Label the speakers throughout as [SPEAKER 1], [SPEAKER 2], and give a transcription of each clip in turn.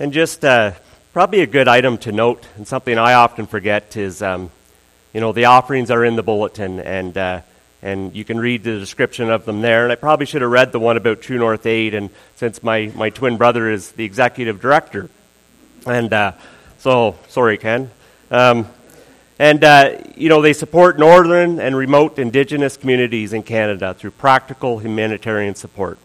[SPEAKER 1] And just uh, probably a good item to note, and something I often forget, is um, you know, the offerings are in the bulletin, and, uh, and you can read the description of them there. And I probably should have read the one about True North Aid, and since my, my twin brother is the executive director. And uh, so, sorry, Ken. Um, and, uh, you know, they support northern and remote indigenous communities in Canada through practical humanitarian support.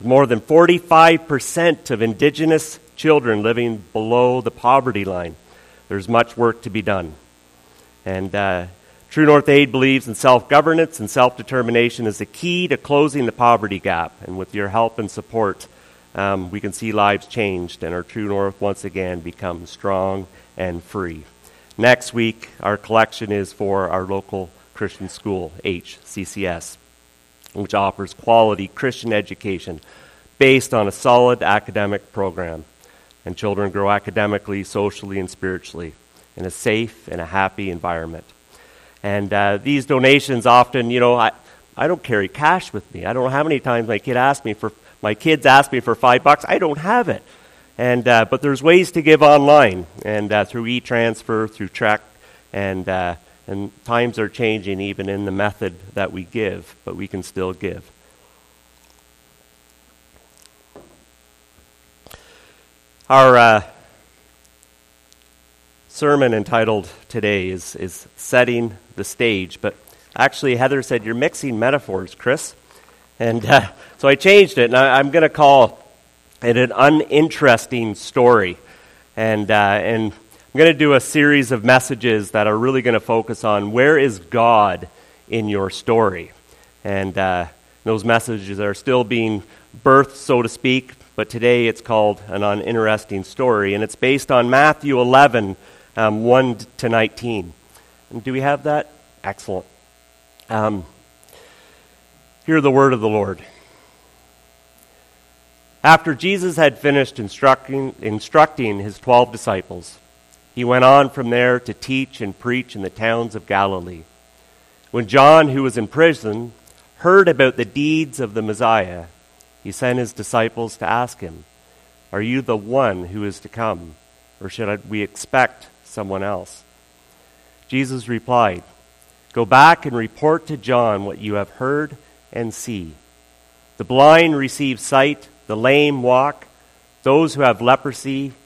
[SPEAKER 1] More than 45% of indigenous children living below the poverty line. There's much work to be done. And uh, True North Aid believes in self governance and self determination as the key to closing the poverty gap. And with your help and support, um, we can see lives changed and our True North once again become strong and free. Next week, our collection is for our local Christian school, HCCS, which offers quality Christian education based on a solid academic program. And children grow academically, socially, and spiritually in a safe and a happy environment. And uh, these donations often, you know, I, I don't carry cash with me. I don't know how many times my kid asked me for my kids ask me for five bucks. I don't have it. And, uh, but there's ways to give online and uh, through e-transfer, through check, and, uh, and times are changing even in the method that we give, but we can still give. Our uh, sermon entitled today is, is Setting the Stage, but actually, Heather said, You're mixing metaphors, Chris. And uh, so I changed it, and I, am going to call it an uninteresting story. And, uh, and I'm going to do a series of messages that are really going to focus on where is God in your story. And uh, those messages are still being birthed, so to speak, but today it's called an uninteresting story, and it's based on Matthew 11, um, 1 to 19. And do we have that? Excellent. Um, hear the word of the Lord. After Jesus had finished instructing, instructing his twelve disciples, he went on from there to teach and preach in the towns of Galilee. When John, who was in prison, heard about the deeds of the Messiah, he sent his disciples to ask him, Are you the one who is to come, or should we expect someone else? Jesus replied, Go back and report to John what you have heard and see. The blind receive sight the lame walk, those who have leprosy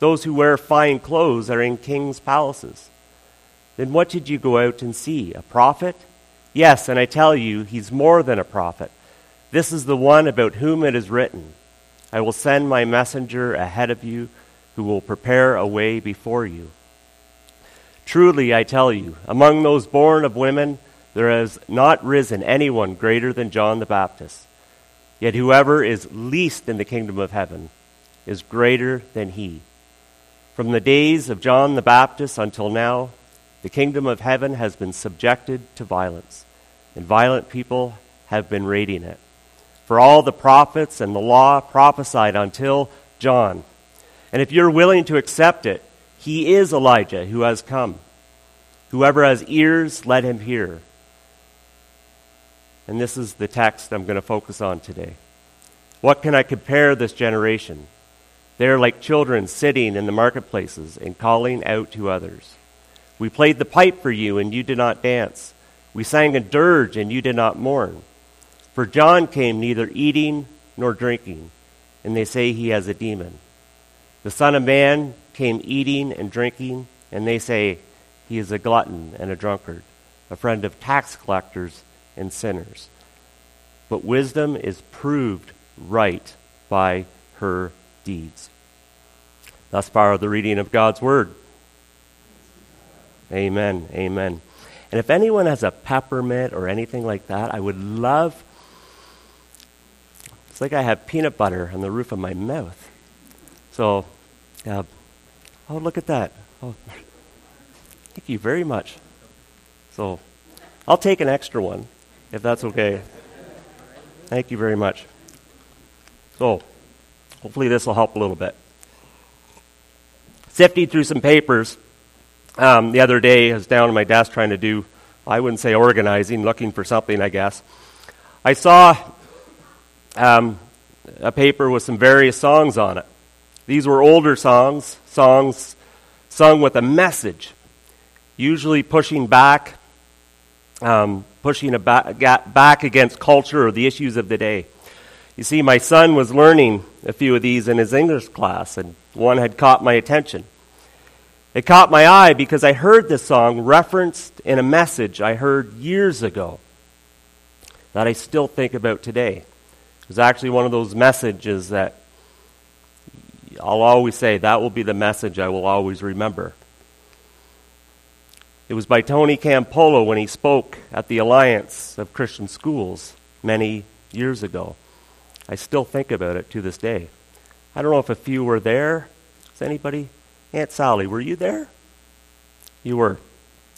[SPEAKER 1] those who wear fine clothes are in king's palaces. Then what did you go out and see? A prophet? Yes, and I tell you, he's more than a prophet. This is the one about whom it is written I will send my messenger ahead of you who will prepare a way before you. Truly, I tell you, among those born of women, there has not risen anyone greater than John the Baptist. Yet whoever is least in the kingdom of heaven is greater than he. From the days of John the Baptist until now, the kingdom of heaven has been subjected to violence, and violent people have been raiding it. For all the prophets and the law prophesied until John. And if you're willing to accept it, he is Elijah who has come. Whoever has ears, let him hear. And this is the text I'm going to focus on today. What can I compare this generation? They are like children sitting in the marketplaces and calling out to others. We played the pipe for you, and you did not dance. We sang a dirge, and you did not mourn. For John came neither eating nor drinking, and they say he has a demon. The Son of Man came eating and drinking, and they say he is a glutton and a drunkard, a friend of tax collectors and sinners. But wisdom is proved right by her deeds. Thus far, the reading of God's Word. Amen. Amen. And if anyone has a peppermint or anything like that, I would love. It's like I have peanut butter on the roof of my mouth. So uh, Oh, look at that. Oh, thank you very much. So, I'll take an extra one, if that's okay. Thank you very much. So, hopefully this will help a little bit. Sifting through some papers um, the other day, I was down at my desk trying to do, I wouldn't say organizing, looking for something, I guess. I saw um, a paper with some various songs on it. These were older songs, songs sung with a message, usually pushing back, um, pushing back, back against culture or the issues of the day. You see, my son was learning a few of these in his English class, and one had caught my attention. It caught my eye because I heard this song referenced in a message I heard years ago that I still think about today. It was actually one of those messages that I'll always say that will be the message I will always remember. It was by Tony Campolo when he spoke at the Alliance of Christian Schools many years ago. I still think about it to this day. I don't know if a few were there. Is anybody? Aunt Sally, were you there? You were.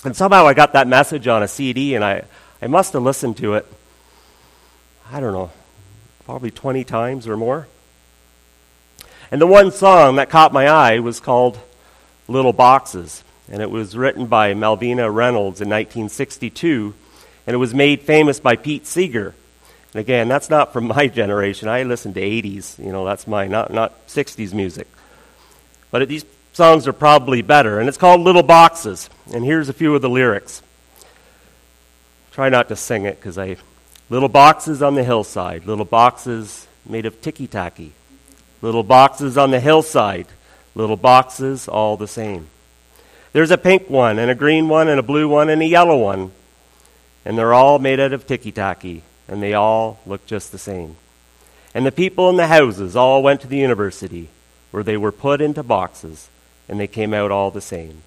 [SPEAKER 1] And somehow I got that message on a CD and I, I must have listened to it, I don't know, probably 20 times or more. And the one song that caught my eye was called Little Boxes. And it was written by Malvina Reynolds in 1962. And it was made famous by Pete Seeger. Again, that's not from my generation. I listen to 80s. You know, that's my, not, not 60s music. But these songs are probably better. And it's called Little Boxes. And here's a few of the lyrics. Try not to sing it because I. Little boxes on the hillside, little boxes made of ticky tacky. Little boxes on the hillside, little boxes all the same. There's a pink one, and a green one, and a blue one, and a yellow one. And they're all made out of ticky tacky, and they all look just the same. And the people in the houses all went to the university, where they were put into boxes, and they came out all the same.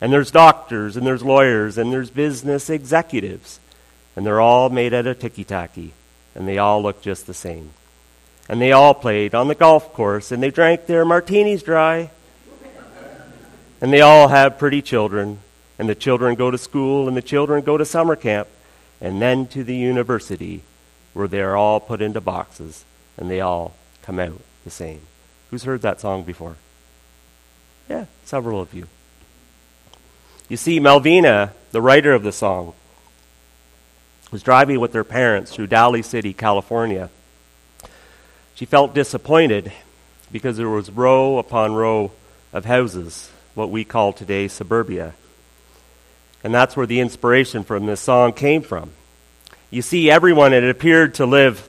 [SPEAKER 1] And there's doctors, and there's lawyers, and there's business executives, and they're all made out of ticky tacky, and they all look just the same and they all played on the golf course, and they drank their martinis dry. And they all have pretty children, and the children go to school, and the children go to summer camp, and then to the university, where they are all put into boxes, and they all come out the same. Who's heard that song before? Yeah, several of you. You see, Malvina, the writer of the song, was driving with her parents through Daly City, California she felt disappointed because there was row upon row of houses, what we call today suburbia. And that's where the inspiration from this song came from. You see, everyone had appeared to live,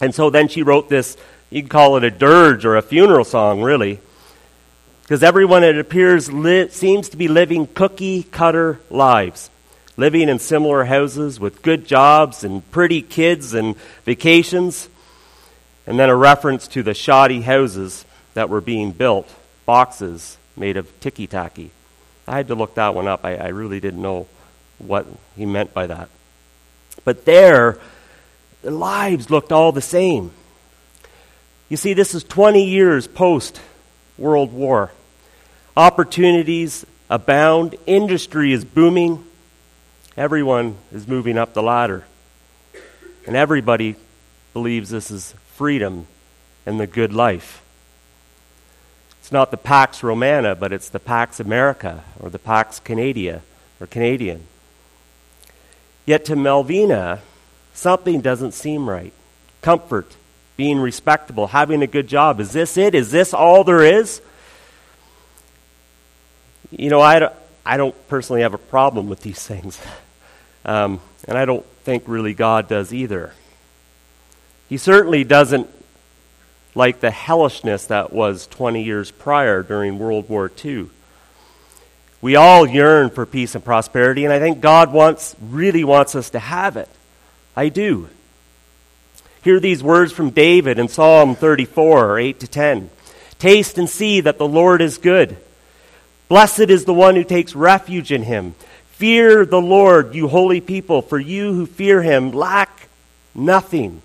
[SPEAKER 1] and so then she wrote this, you could call it a dirge or a funeral song, really. Because everyone, it appears, li- seems to be living cookie cutter lives, living in similar houses with good jobs and pretty kids and vacations. And then a reference to the shoddy houses that were being built, boxes made of ticky tacky. I had to look that one up. I, I really didn't know what he meant by that. But there, their lives looked all the same. You see, this is 20 years post World War. Opportunities abound, industry is booming, everyone is moving up the ladder. And everybody believes this is freedom and the good life. Not the Pax Romana, but it's the Pax America or the Pax Canadia or Canadian. Yet to Malvina, something doesn't seem right. Comfort, being respectable, having a good job. Is this it? Is this all there is? You know, I don't, I don't personally have a problem with these things. Um, and I don't think really God does either. He certainly doesn't like the hellishness that was 20 years prior during World War II. We all yearn for peace and prosperity, and I think God wants, really wants us to have it. I do. Hear these words from David in Psalm 34, 8 to 10. Taste and see that the Lord is good. Blessed is the one who takes refuge in him. Fear the Lord, you holy people, for you who fear him lack nothing.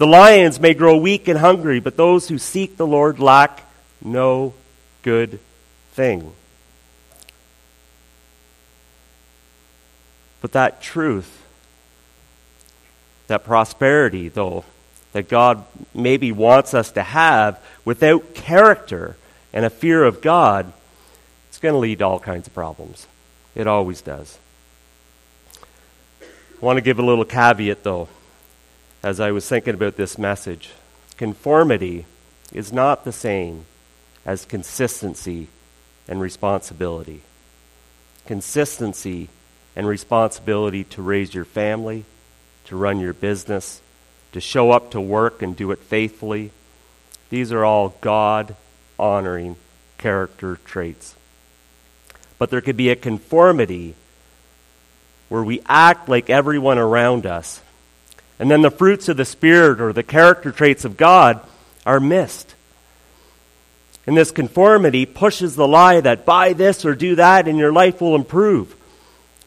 [SPEAKER 1] The lions may grow weak and hungry, but those who seek the Lord lack no good thing. But that truth, that prosperity, though, that God maybe wants us to have without character and a fear of God, it's going to lead to all kinds of problems. It always does. I want to give a little caveat, though, as I was thinking about this message. Conformity is not the same as consistency and responsibility. Consistency and responsibility to raise your family, to run your business, to show up to work and do it faithfully. These are all God honoring character traits. But there could be a conformity where we act like everyone around us. And then the fruits of the Spirit or the character traits of God are missed. And this conformity pushes the lie that buy this or do that and your life will improve.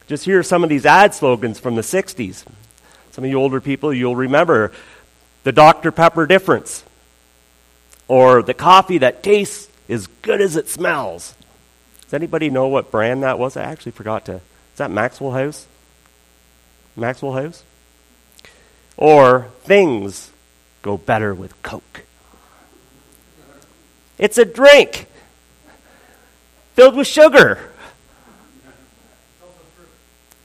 [SPEAKER 1] Just hear some of these ad slogans from the 60s. Some of you older people, you'll remember the Dr. Pepper difference, or the coffee that tastes as good as it smells. Does anybody know what brand that was? I actually forgot to. Is that Maxwell House? Maxwell House? Or things go better with Coke. It's a drink filled with sugar.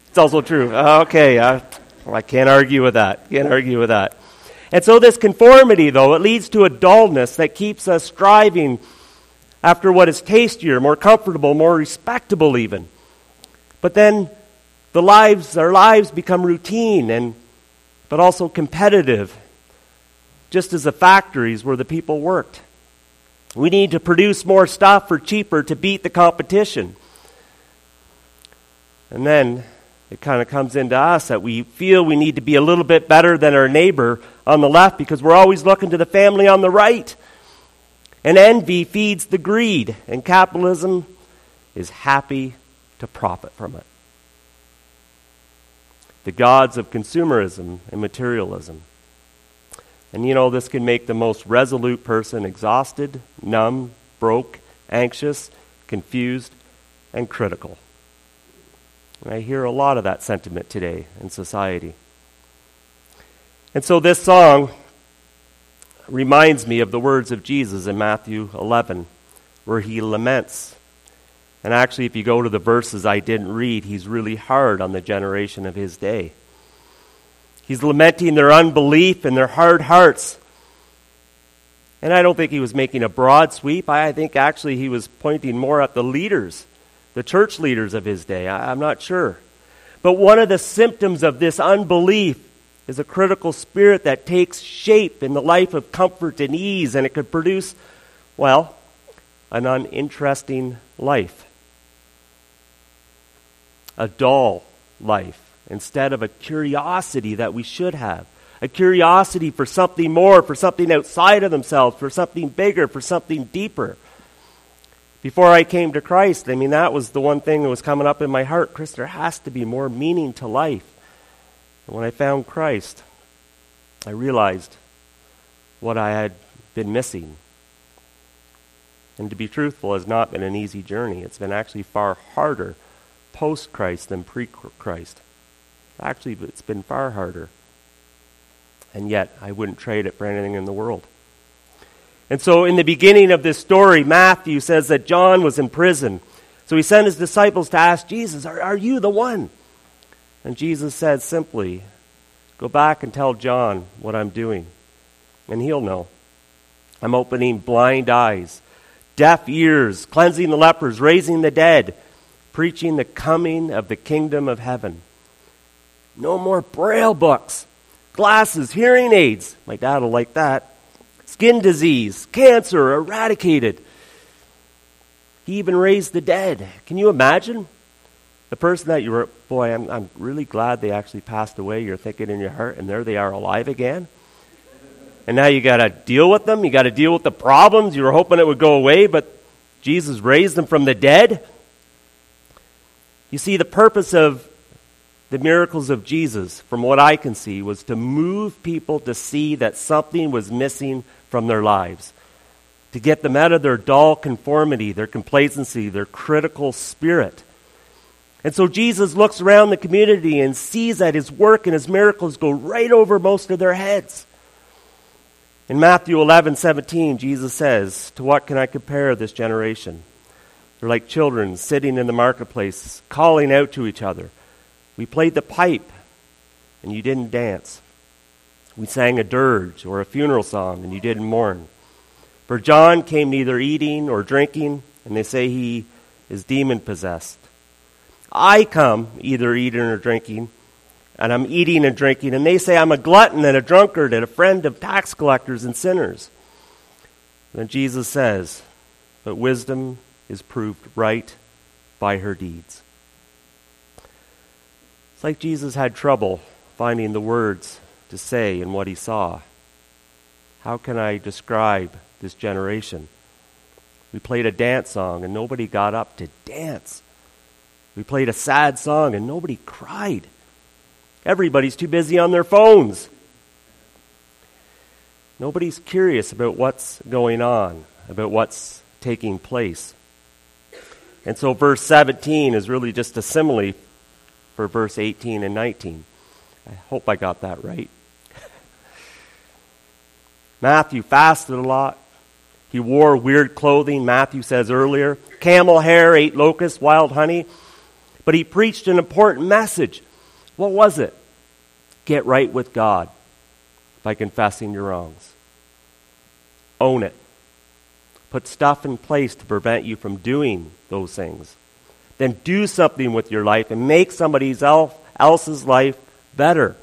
[SPEAKER 1] It's also true. Okay, uh, I can't argue with that. Can't argue with that. And so, this conformity, though, it leads to a dullness that keeps us striving after what is tastier, more comfortable, more respectable, even. But then the lives, our lives become routine and but also competitive, just as the factories where the people worked. We need to produce more stuff for cheaper to beat the competition. And then it kind of comes into us that we feel we need to be a little bit better than our neighbor on the left because we're always looking to the family on the right. And envy feeds the greed, and capitalism is happy to profit from it. The gods of consumerism and materialism. And you know, this can make the most resolute person exhausted, numb, broke, anxious, confused, and critical. And I hear a lot of that sentiment today in society. And so this song reminds me of the words of Jesus in Matthew 11, where he laments. And actually, if you go to the verses I didn't read, he's really hard on the generation of his day. He's lamenting their unbelief and their hard hearts. And I don't think he was making a broad sweep. I think actually he was pointing more at the leaders the church leaders of his day. I, I'm not sure. But one of the symptoms of this unbelief is a critical spirit that takes shape in the life of comfort and ease, and it could produce, well, an uninteresting life. A dull life instead of a curiosity that we should have. A curiosity for something more, for something outside of themselves, for something bigger, for something deeper. Before I came to Christ, I mean, that was the one thing that was coming up in my heart. Chris, there has to be more meaning to life. And when I found Christ, I realized what I had been missing. And to be truthful, has not been an easy journey. It's been actually far harder post Christ than pre Christ. Actually, it's been far harder. And yet, I wouldn't trade it for anything in the world. And so, in the beginning of this story, Matthew says that John was in prison. So he sent his disciples to ask Jesus, Are, are you the one? And Jesus said simply, Go back and tell John what I'm doing, and he'll know. I'm opening blind eyes, deaf ears, cleansing the lepers, raising the dead, preaching the coming of the kingdom of heaven. No more braille books, glasses, hearing aids. My dad will like that skin disease, cancer eradicated. He even raised the dead. Can you imagine? The person that you were, boy, I'm, I'm really glad they actually passed away. You're thinking in your heart, and there they are alive again. And now you got to deal with them. You got to deal with the problems. You were hoping it would go away, but Jesus raised them from the dead. You see, the purpose of the miracles of Jesus, from what I can see, was to move people to see that something was missing from their lives. to get them out of their dull conformity, their complacency, their critical spirit. And so Jesus looks around the community and sees that his work and his miracles go right over most of their heads. In Matthew 11, 17, Jesus says, To what can I compare this generation? They're like children sitting in the marketplace, calling out to each other. We played the pipe, and you didn't dance. We sang a dirge or a funeral song, and you didn't mourn. For John came neither eating or drinking, and they say he is demon possessed. I come either eating or drinking, and I'm eating and drinking, and they say I'm a glutton and a drunkard and a friend of tax collectors and sinners. then Jesus says, But wisdom is proved right by her deeds. It's like Jesus had trouble finding the words to say in what he saw. How can I describe this generation? We played a dance song and nobody got up to dance. We played a sad song and nobody cried. Everybody's too busy on their phones. Nobody's curious about what's going on, about what's taking place. And so, verse 17 is really just a simile for verse 18 and 19. I hope I got that right. Matthew fasted a lot. He wore weird clothing, Matthew says earlier. Camel hair, ate locusts, wild honey but he preached an important message. What was it? Get right with God by confessing your wrongs. Own it. Put stuff in place to prevent you from doing those things. Then do something with your life and make somebody else's life better.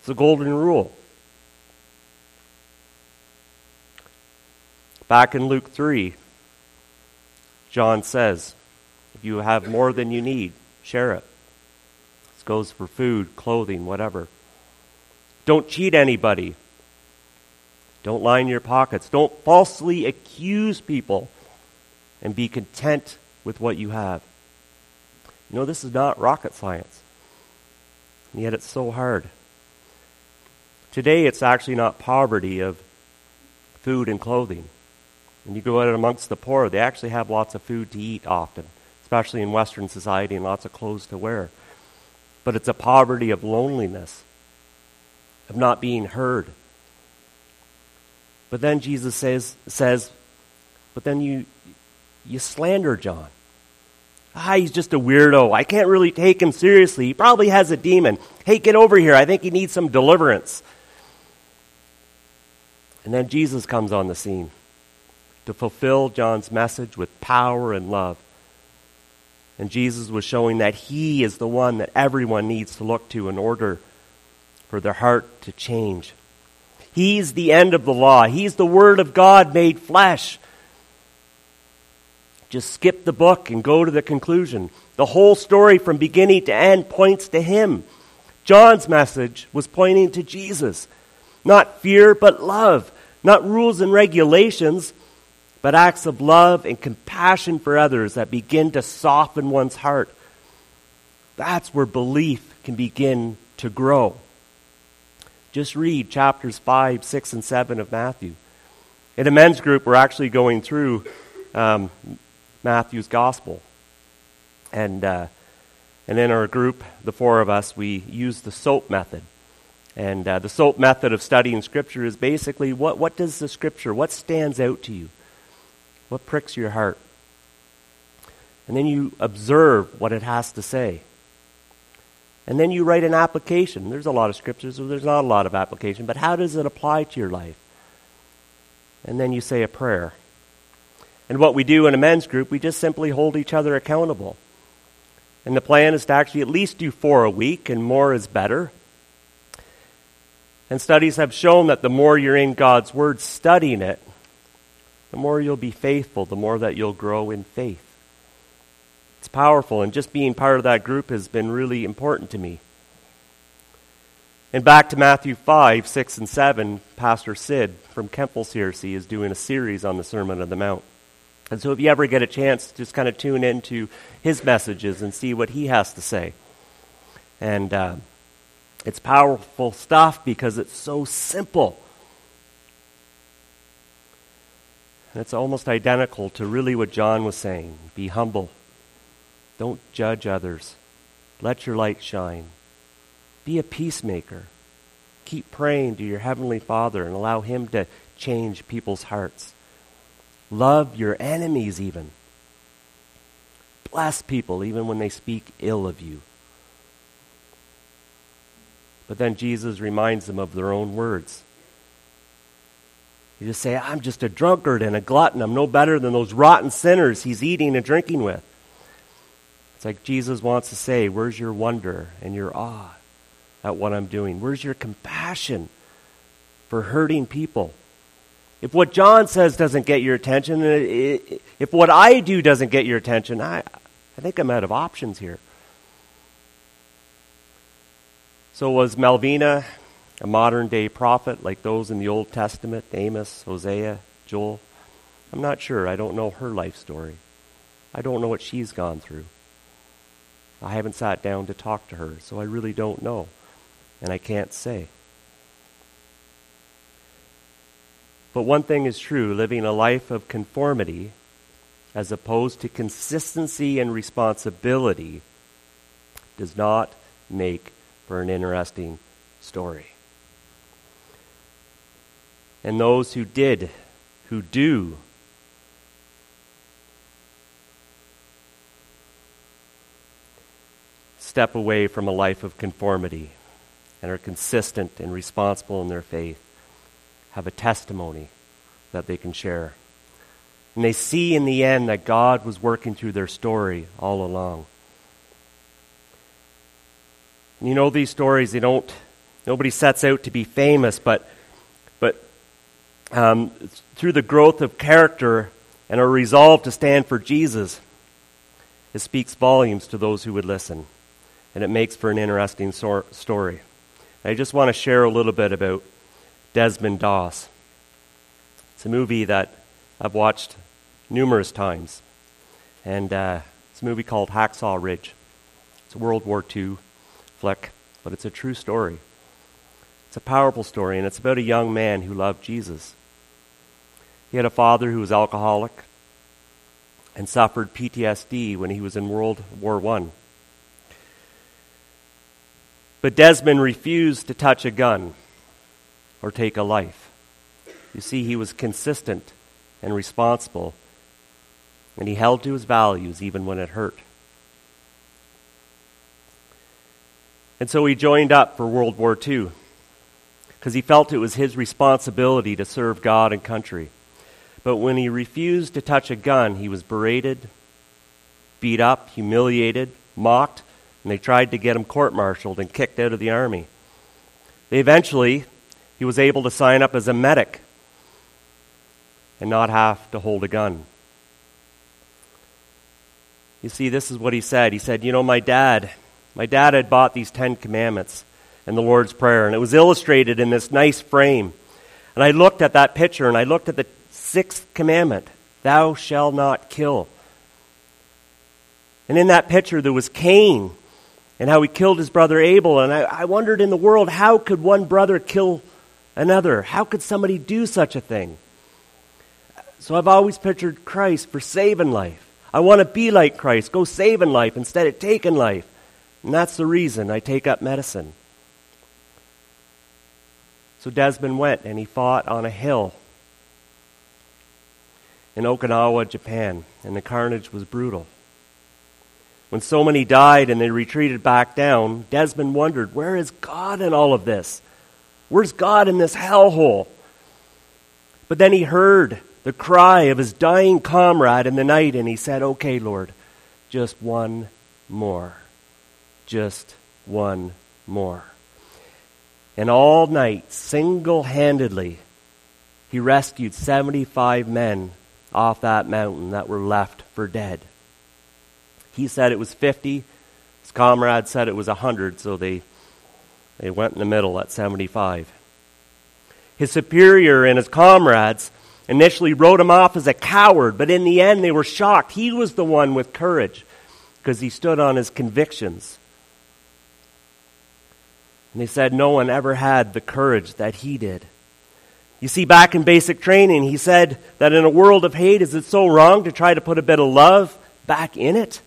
[SPEAKER 1] It's a golden rule. Back in Luke 3, John says, if you have more than you need, share it. This goes for food, clothing, whatever. Don't cheat anybody. Don't line your pockets. Don't falsely accuse people and be content with what you have. You know, this is not rocket science. And yet it's so hard. Today, it's actually not poverty of food and clothing. When you go out amongst the poor, they actually have lots of food to eat often especially in Western society, and lots of clothes to wear. But it's a poverty of loneliness, of not being heard. But then Jesus says, says but then you, you slander John. Ah, he's just a weirdo. I can't really take him seriously. He probably has a demon. Hey, get over here. I think he needs some deliverance. And then Jesus comes on the scene to fulfill John's message with power and love. And Jesus was showing that He is the one that everyone needs to look to in order for their heart to change. He's the end of the law. He's the Word of God made flesh. Just skip the book and go to the conclusion. The whole story from beginning to end points to Him. John's message was pointing to Jesus. Not fear, but love. Not rules and regulations, but acts of love and compassion for others that begin to soften one's heart. That's where belief can begin to grow. Just read chapters 5, 6, and 7 of Matthew. In a men's group, we're actually going through um, Matthew's gospel. And, uh, and in our group, the four of us, we use the SOAP method. And uh, the SOAP method of studying Scripture is basically what, what does the Scripture, what stands out to you? What pricks your heart? And then you observe what it has to say. And then you write an application. There's a lot of scriptures, so there's not a lot of application, but how does it apply to your life? And then you say a prayer. And what we do in a men's group, we just simply hold each other accountable. And the plan is to actually at least do four a week, and more is better. And studies have shown that the more you're in God's Word studying it, the more you'll be faithful, the more that you'll grow in faith. It's powerful, and just being part of that group has been really important to me. And back to Matthew 5, 6, and 7, Pastor Sid from Kemptville CRC is doing a series on the Sermon on the Mount. And so if you ever get a chance, just kind of tune into his messages and see what he has to say. And uh, it's powerful stuff because it's so simple. And it's almost identical to really what John was saying be humble, don't judge others, let your light shine, be a peacemaker. Keep praying to your Heavenly Father and allow Him to change people's hearts. Love your enemies, even. Bless people, even when they speak ill of you. But then Jesus reminds them of their own words. You just say, I'm just a drunkard and a glutton. I'm no better than those rotten sinners he's eating and drinking with. It's like Jesus wants to say, Where's your wonder and your awe at what I'm doing? Where's your compassion for hurting people? If what John says doesn't get your attention, uh, if what I do doesn't get your attention, I, I think I'm out of options here. So, was Malvina a modern day prophet like those in the Old Testament Amos, Hosea, Joel? I'm not sure. I don't know her life story. I don't know what she's gone through. I haven't sat down to talk to her, so I really don't know. And I can't say. But one thing is true living a life of conformity as opposed to consistency and responsibility does not make for an interesting story. And those who did, who do, step away from a life of conformity and are consistent and responsible in their faith have a testimony that they can share. And they see in the end that God was working through their story all along. You know these stories, they don't, nobody sets out to be famous, but, but um, through the growth of character and a resolve to stand for Jesus, it speaks volumes to those who would listen. And it makes for an interesting story. I just want to share a little bit about Desmond Doss. It's a movie that I've watched numerous times. And uh, it's a movie called Hacksaw Ridge. It's a World War II flick, but it's a true story. It's a powerful story, and it's about a young man who loved Jesus. He had a father who was alcoholic and suffered PTSD when he was in World War I. But Desmond refused to touch a gun or take a life. You see, he was consistent and responsible, and he held to his values even when it hurt. And so he joined up for World War II because he felt it was his responsibility to serve God and country. But when he refused to touch a gun, he was berated, beat up, humiliated, mocked, and they tried to get him court martialed and kicked out of the army. They eventually, he was able to sign up as a medic and not have to hold a gun. You see, this is what he said. He said, You know, my dad, my dad had bought these Ten Commandments and the Lord's Prayer, and it was illustrated in this nice frame. And I looked at that picture and I looked at the sixth commandment Thou shalt not kill. And in that picture, there was Cain and how he killed his brother Abel. And I, I wondered in the world, how could one brother kill another? How could somebody do such a thing? So I've always pictured Christ for saving life. I want to be like Christ, go saving life instead of taking life. And that's the reason I take up medicine. So Desmond went and he fought on a hill in Okinawa, Japan, and the carnage was brutal. When so many died and they retreated back down, Desmond wondered, where is God in all of this? Where's God in this hellhole? But then he heard the cry of his dying comrade in the night, and he said, Okay, Lord, just one more. Just one more. And all night, single handedly, he rescued 75 men off that mountain that were left for dead. He said it was 50. His comrade said it was 100, so they, they went in the middle at 75. His superior and his comrades initially wrote him off as a coward, but in the end they were shocked. He was the one with courage because he stood on his convictions. And they said no one ever had the courage that he did. You see, back in basic training, he said that in a world of hate, is it so wrong to try to put a bit of love back in it?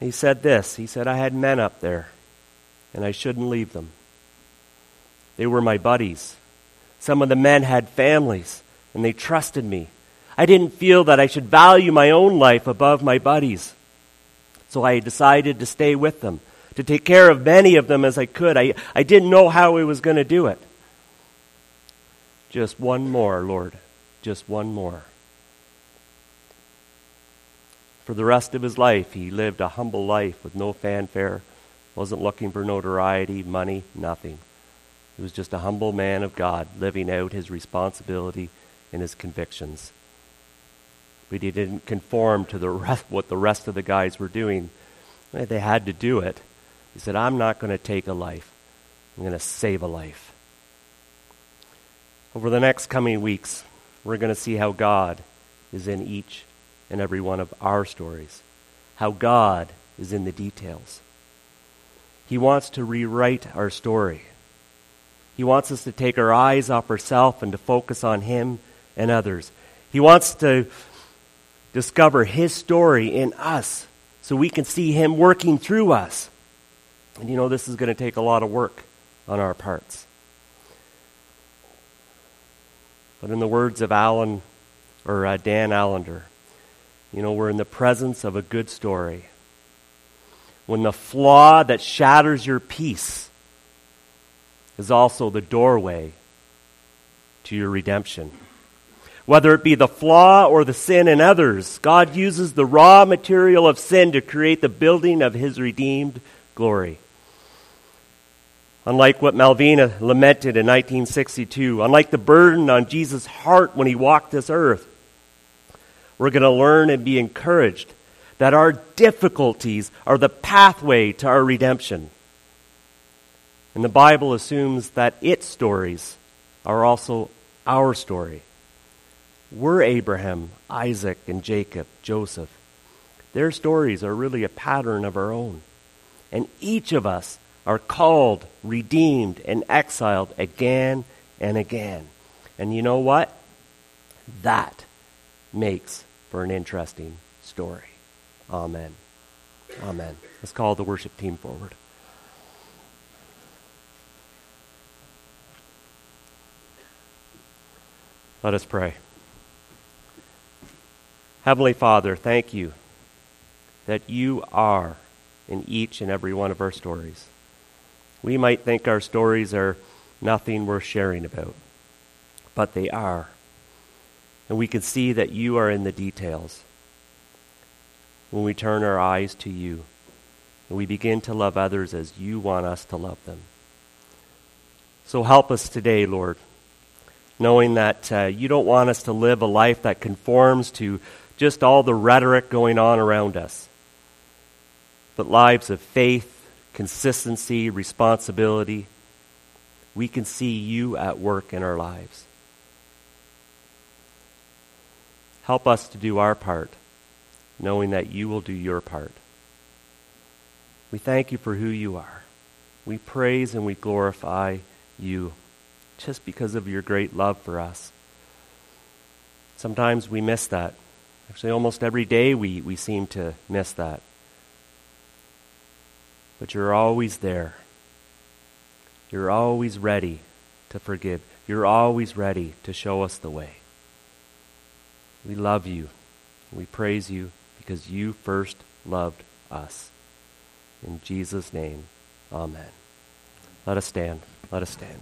[SPEAKER 1] He said this He said, I had men up there, and I shouldn't leave them. They were my buddies. Some of the men had families, and they trusted me. I didn't feel that I should value my own life above my buddies. So I decided to stay with them, to take care of many of them as I could. I, I didn't know how I was going to do it. Just one more, Lord. Just one more. For the rest of his life, he lived a humble life with no fanfare, wasn't looking for notoriety, money, nothing. He was just a humble man of God, living out his responsibility and his convictions. But he didn't conform to the rest, what the rest of the guys were doing. They had to do it. He said, I'm not going to take a life, I'm going to save a life. Over the next coming weeks, we're going to see how God is in each in every one of our stories, how God is in the details. He wants to rewrite our story. He wants us to take our eyes off ourselves and to focus on Him and others. He wants to discover His story in us so we can see Him working through us. And you know, this is going to take a lot of work on our parts. But in the words of Alan, or uh, Dan Allender, you know, we're in the presence of a good story. When the flaw that shatters your peace is also the doorway to your redemption. Whether it be the flaw or the sin in others, God uses the raw material of sin to create the building of his redeemed glory. Unlike what Malvina lamented in 1962, unlike the burden on Jesus' heart when he walked this earth, we're going to learn and be encouraged that our difficulties are the pathway to our redemption. And the Bible assumes that its stories are also our story. We're Abraham, Isaac, and Jacob, Joseph. Their stories are really a pattern of our own. And each of us are called, redeemed, and exiled again and again. And you know what? That makes for an interesting story. Amen. Amen. Let's call the worship team forward. Let us pray. Heavenly Father, thank you that you are in each and every one of our stories. We might think our stories are nothing worth sharing about, but they are. And we can see that you are in the details. When we turn our eyes to you and we begin to love others as you want us to love them. So help us today, Lord, knowing that uh, you don't want us to live a life that conforms to just all the rhetoric going on around us, but lives of faith, consistency, responsibility. We can see you at work in our lives. Help us to do our part, knowing that you will do your part. We thank you for who you are. We praise and we glorify you just because of your great love for us. Sometimes we miss that. Actually, almost every day we, we seem to miss that. But you're always there. You're always ready to forgive. You're always ready to show us the way. We love you. We praise you because you first loved us. In Jesus' name, amen. Let us stand. Let us stand.